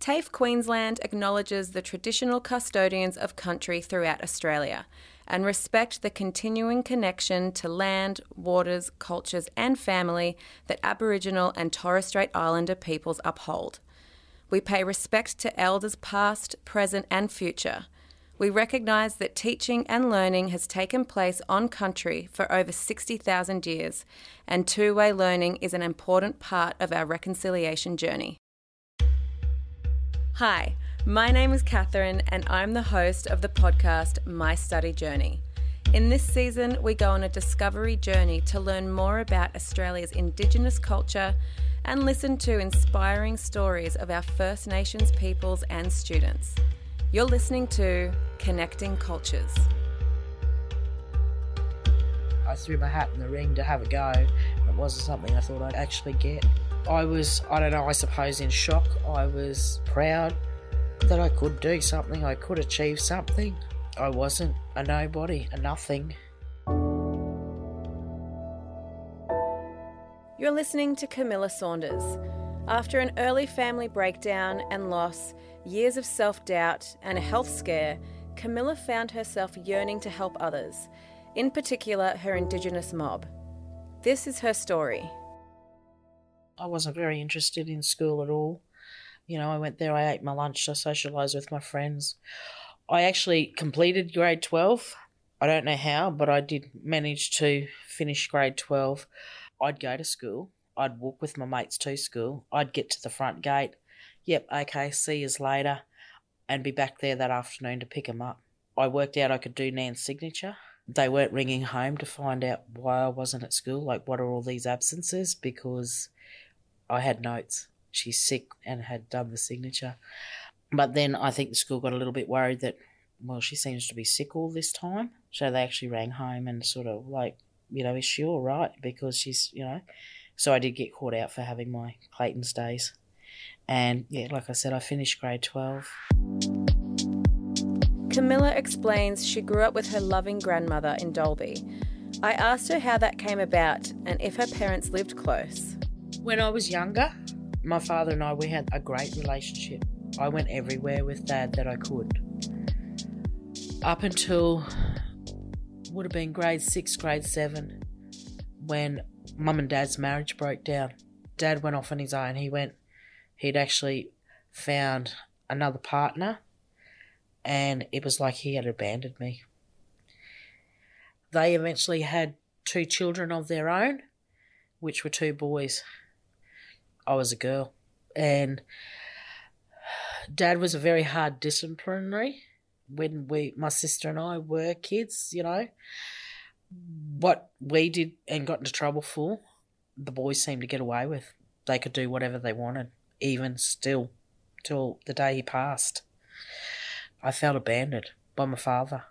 TAFE Queensland acknowledges the traditional custodians of country throughout Australia and respect the continuing connection to land, waters, cultures, and family that Aboriginal and Torres Strait Islander peoples uphold. We pay respect to elders past, present, and future. We recognise that teaching and learning has taken place on country for over 60,000 years, and two way learning is an important part of our reconciliation journey. Hi, my name is Catherine, and I'm the host of the podcast My Study Journey. In this season, we go on a discovery journey to learn more about Australia's Indigenous culture and listen to inspiring stories of our First Nations peoples and students. You're listening to Connecting Cultures. I threw my hat in the ring to have a go. It wasn't something I thought I'd actually get. I was, I don't know, I suppose in shock. I was proud that I could do something, I could achieve something. I wasn't a nobody, a nothing. You're listening to Kamilla Saunders. After an early family breakdown and loss, years of self doubt, and a health scare, Kamilla found herself yearning to help others, in particular her Indigenous mob. This is her story. I wasn't very interested in school at all. You know, I went there, I ate my lunch, I socialised with my friends. I actually completed grade 12. I don't know how, but I did manage to finish grade 12. I'd go to school. I'd walk with my mates to school. I'd get to the front gate. Yep, okay, see you later. And be back there that afternoon to pick them up. I worked out I could do Nan's signature. They weren't ringing home to find out why I wasn't at school. Like, what are all these absences? Because I had notes. She's sick and had done the signature. But then I think the school got a little bit worried that, well, she seems to be sick all this time. So they actually rang home and sort of like, you know, is she all right? Because she's, you know. So I did get caught out for having my Clayton's days. And yeah, like I said, I finished grade 12. Kamilla explains she grew up with her loving grandmother in Dalby. I asked her how that came about and if her parents lived close. When I was younger, my father and I, we had a great relationship. I went everywhere with dad that I could. Up until would have been grade six, grade seven, when mum and dad's marriage broke down. Dad went off on his own. He went, he'd actually found another partner, and it was like he had abandoned me. They eventually had two children of their own, which were two boys. I was a girl. And dad was a very hard disciplinary when we my sister and I were kids, you know. What we did and got into trouble for, the boys seemed to get away with. They could do whatever they wanted, even still, till the day he passed. I felt abandoned by my father.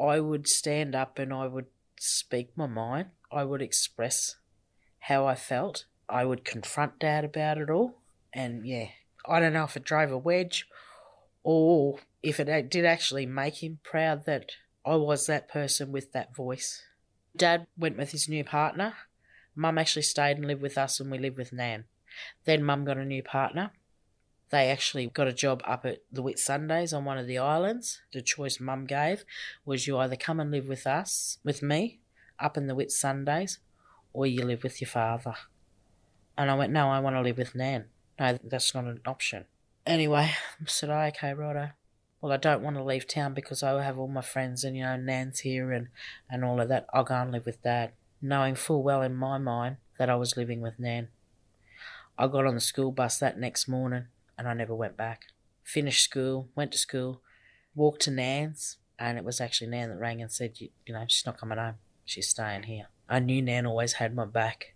I would stand up and I would speak my mind. I would express how I felt. I would confront dad about it all. And yeah, I don't know if it drove a wedge or if it did actually make him proud that I was that person with that voice. Dad went with his new partner. Mum actually stayed and lived with us, and we lived with Nan. Then Mum got a new partner. They actually got a job up at the Whitsundays on one of the islands. The choice Mum gave was you either come and live with us, with me, up in the Whitsundays, or you live with your father. And I went, no, I want to live with Nan. No, that's not an option. Anyway, I said, oh, okay, righto. Well, I don't want to leave town because I have all my friends and, you know, Nan's here and, and all of that. I'll go and live with Dad, knowing full well in my mind that I was living with Nan. I got on the school bus that next morning and I never went back. Finished school, went to school, walked to Nan's, and it was actually Nan that rang and said, you, you know, she's not coming home. She's staying here. I knew Nan always had my back,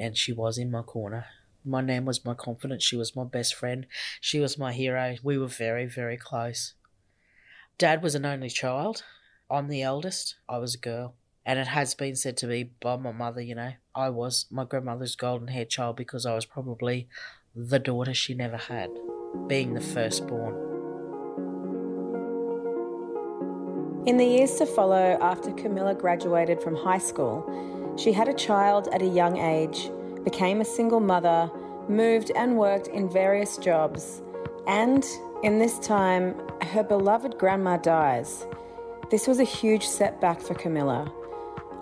and she was in my corner. My Nan was my confidant. She was my best friend. She was my hero. We were very, very close. Dad was an only child. I'm the eldest. I was a girl. And it has been said to me by my mother, you know, I was my grandmother's golden haired child because I was probably the daughter she never had, being the firstborn. In the years to follow after Kamilla graduated from high school, she had a child at a young age, became a single mother, moved and worked in various jobs, And in this time, her beloved grandma dies. This was a huge setback for Kamilla.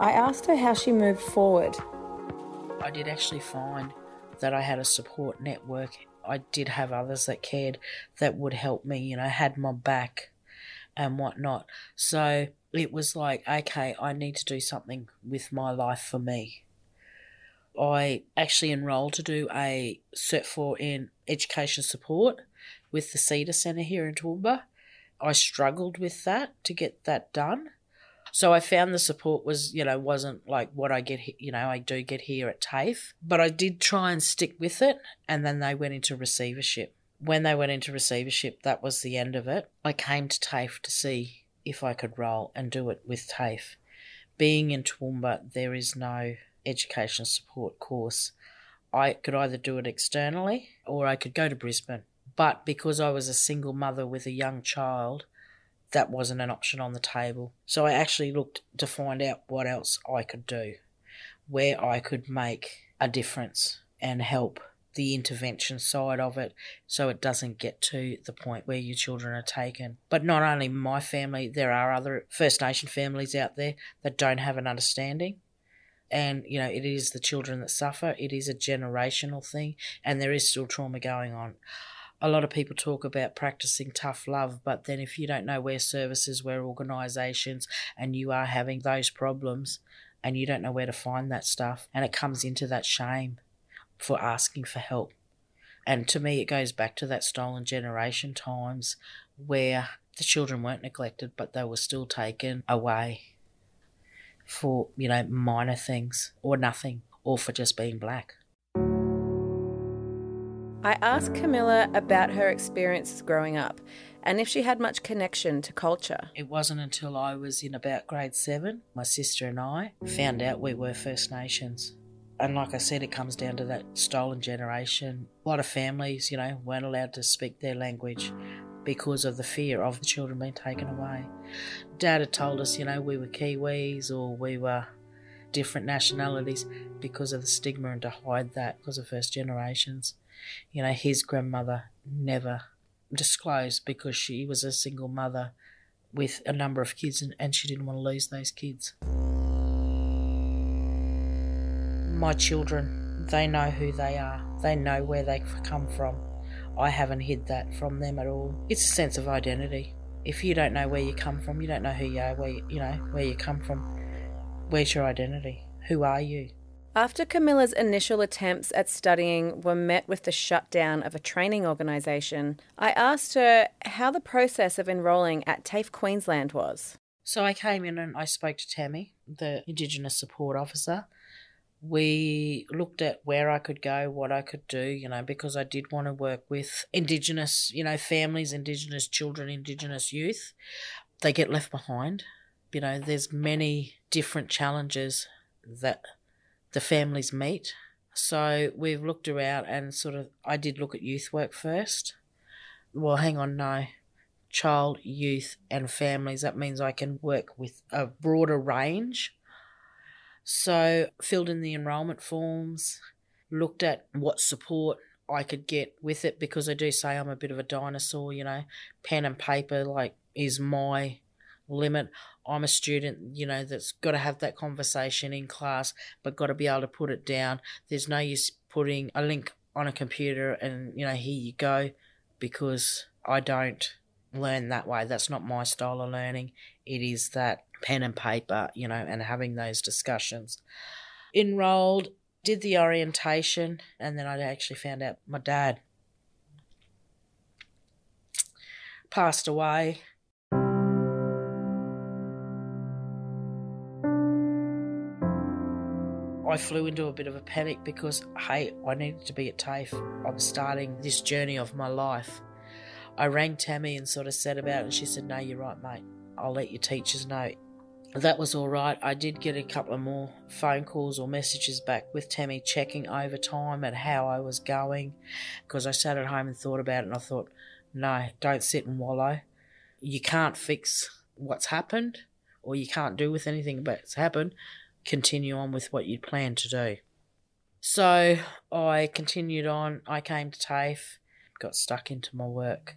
I asked her how she moved forward. I did actually find that I had a support network. I did have others that cared that would help me, you know, had my back and whatnot. So it was like, okay, I need to do something with my life for me. I actually enrolled to do a Cert 4 in education support with the Cedar Centre here in Toowoomba. I struggled with that to get that done. So I found the support was, you know, wasn't like what I get, you know, I do get here at TAFE, but I did try and stick with it. And then they went into receivership. When they went into receivership, that was the end of it. I came to TAFE to see if I could roll and do it with TAFE. Being in Toowoomba, there is no education support course. I could either do it externally or I could go to Brisbane. But because I was a single mother with a young child, that wasn't an option on the table. So I actually looked to find out what else I could do, where I could make a difference and help the intervention side of it so it doesn't get to the point where your children are taken. But not only my family, there are other First Nation families out there that don't have an understanding. And, you know, it is the children that suffer, it is a generational thing, and there is still trauma going on a lot of people talk about practicing tough love, but then if you don't know where services, where organisations, and you are having those problems and you don't know where to find that stuff, and it comes into that shame for asking for help. And to me, it goes back to that stolen generation times where the children weren't neglected, but they were still taken away for, you know, minor things or nothing, or for just being black. I asked Kamilla about her experiences growing up and if she had much connection to culture. It wasn't until I was in about grade seven, my sister and I found out we were First Nations. And like I said, it comes down to that stolen generation. A lot of families, you know, weren't allowed to speak their language because of the fear of the children being taken away. Dad had told us, you know, we were Kiwis or we were different nationalities because of the stigma and to hide that because of first generations. You know, his grandmother never disclosed because she was a single mother with a number of kids and, and she didn't want to lose those kids. My children, they know who they are, they know where they come from. I haven't hid that from them at all. It's a sense of identity. If you don't know where you come from, you don't know who you are, where you, you know where you come from. Where's your identity? Who are you? After Kamilla's initial attempts at studying were met with the shutdown of a training organisation, I asked her how the process of enrolling at TAFE Queensland was. So I came in and I spoke to Tammy, the Indigenous Support Officer. We looked at where I could go, what I could do, you know, because I did want to work with Indigenous, you know, families, Indigenous children, Indigenous youth. They get left behind. You know, there's many different challenges that the families meet. So we've looked around and sort of, I did look at youth work first. Well, hang on, no. Child, youth, and families. That means I can work with a broader range. So, filled in the enrolment forms, looked at what support I could get with it because I do say I'm a bit of a dinosaur, you know, pen and paper like is my limit. I'm a student, you know, that's got to have that conversation in class, but got to be able to put it down. There's no use putting a link on a computer and, you know, here you go, because I don't learn that way. That's not my style of learning. It is that pen and paper, you know, and having those discussions. Enrolled, did the orientation, and then I actually found out my dad passed away I flew into a bit of a panic because, hey, I needed to be at TAFE. I'm starting this journey of my life. I rang Tammy and sort of said about it, and she said, No, you're right, mate. I'll let your teachers know. That was all right. I did get a couple of more phone calls or messages back with Tammy checking over time at how I was going because I sat at home and thought about it and I thought, no, don't sit and wallow. You can't fix what's happened or you can't do with anything that's happened continue on with what you'd planned to do. So I continued on. I came to TAFE, got stuck into my work.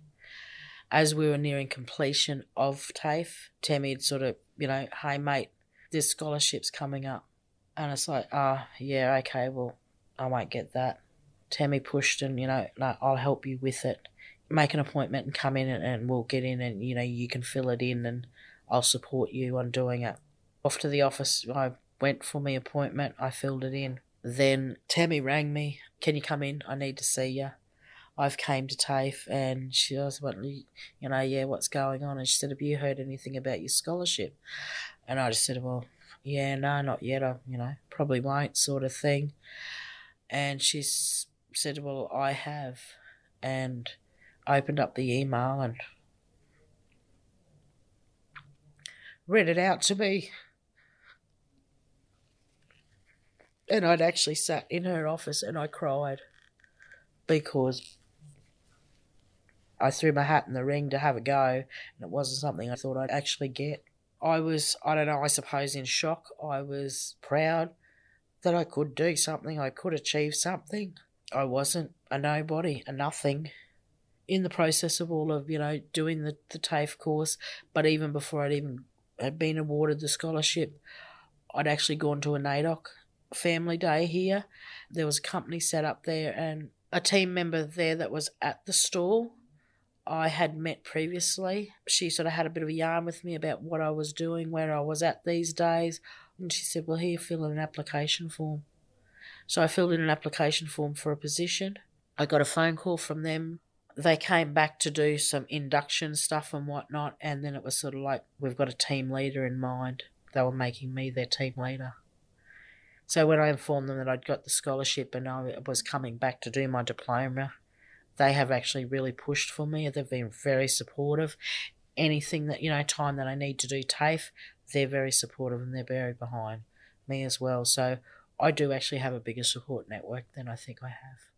As we were nearing completion of TAFE, Tammy had sort of, you know, hey mate, there's scholarships coming up. And it's like, ah, oh, yeah, okay, well, I won't get that. Tammy pushed and, you know, like, I'll help you with it. Make an appointment and come in and, and we'll get in and, you know, you can fill it in and I'll support you on doing it. Off to the office, I went for my appointment, I filled it in. Then Tammy rang me, can you come in? I need to see you. I've came to TAFE and she was like, you know, yeah, what's going on? And she said, have you heard anything about your scholarship? And I just said, well, yeah, no, not yet. I, you know, probably won't, sort of thing. And she said, well, I have. And opened up the email and read it out to me. And I'd actually sat in her office and I cried because I threw my hat in the ring to have a go, and it wasn't something I thought I'd actually get. I was, I don't know, I suppose in shock. I was proud that I could do something, I could achieve something. I wasn't a nobody, a nothing. In the process of all of, you know, doing the, the TAFE course, but even before I'd even had been awarded the scholarship, I'd actually gone to a NAIDOC family day here. There was a company set up there and a team member there that was at the stall I had met previously. She sort of had a bit of a yarn with me about what I was doing, where I was at these days. And she said, Well, here, fill in an application form. So I filled in an application form for a position. I got a phone call from them. They came back to do some induction stuff and whatnot. And then it was sort of like, We've got a team leader in mind. They were making me their team leader. So when I informed them that I'd got the scholarship and I was coming back to do my diploma, they have actually really pushed for me. They've been very supportive. Anything that, you know, time that I need to do TAFE, they're very supportive and they're very behind me as well. So I do actually have a bigger support network than I think I have.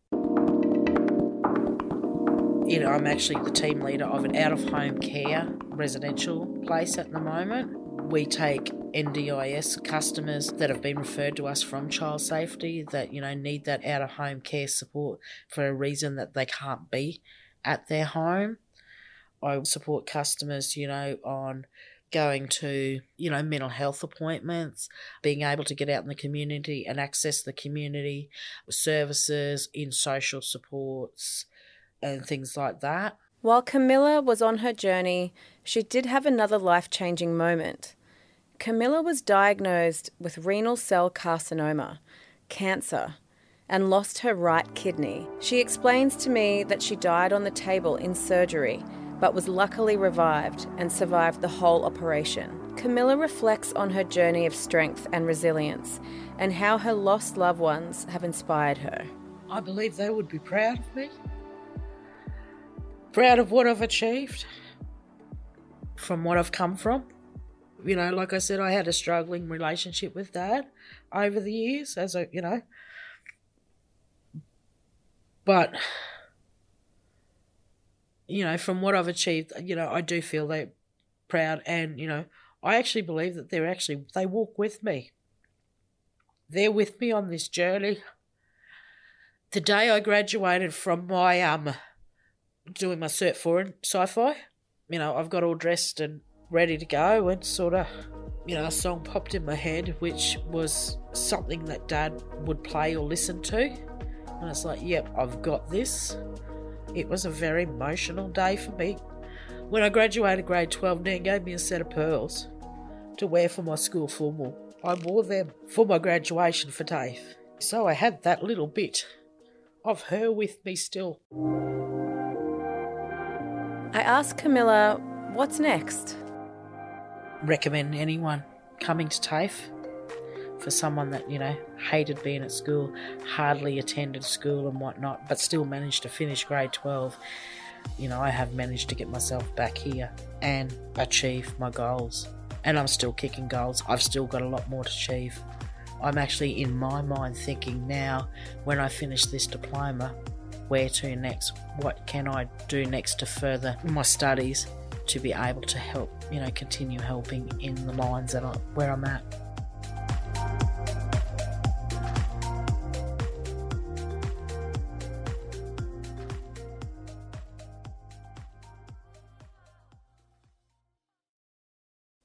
You know, I'm actually the team leader of an out of home care residential place at the moment. We take NDIS customers that have been referred to us from child safety that you know need that out of home care support for a reason that they can't be at their home. I support customers, you know, on going to, you know, mental health appointments, being able to get out in the community and access the community services in social supports and things like that. While Kamilla was on her journey, she did have another life changing moment. Kamilla was diagnosed with renal cell carcinoma, cancer, and lost her right kidney. She explains to me that she died on the table in surgery, but was luckily revived and survived the whole operation. Kamilla reflects on her journey of strength and resilience and how her lost loved ones have inspired her. I believe they would be proud of me, proud of what I've achieved, from what I've come from you know, like I said, I had a struggling relationship with dad over the years, as a, you know. But, you know, from what I've achieved, you know, I do feel they proud and, you know, I actually believe that they're actually, they walk with me. They're with me on this journey. The day I graduated from my, um, doing my cert for in sci-fi, you know, I've got all dressed and ready to go and sort of you know a song popped in my head which was something that dad would play or listen to. And it's like yep i've got this. It was a very emotional day for me. When i graduated grade 12 Nan gave me a set of pearls to wear for my school formal. I wore them for my graduation for Dave. so i had that little bit of her with me still. I asked Kamilla what's next recommend anyone coming to TAFE for someone that, you know, hated being at school, hardly attended school and whatnot, but still managed to finish grade 12. You know, I have managed to get myself back here and achieve my goals. And I'm still kicking goals. I've still got a lot more to achieve. I'm actually in my mind thinking now, when I finish this diploma, where to next? What can I do next to further my studies to be able to help, you know, continue helping in the mines and where I'm at.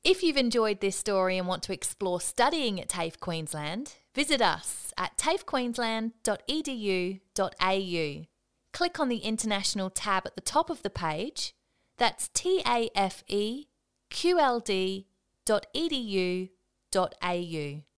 If you've enjoyed this story and want to explore studying at TAFE Queensland, visit us at tafequeensland.edu.au. Click on the International tab at the top of the page that's tafeqld.edu.au.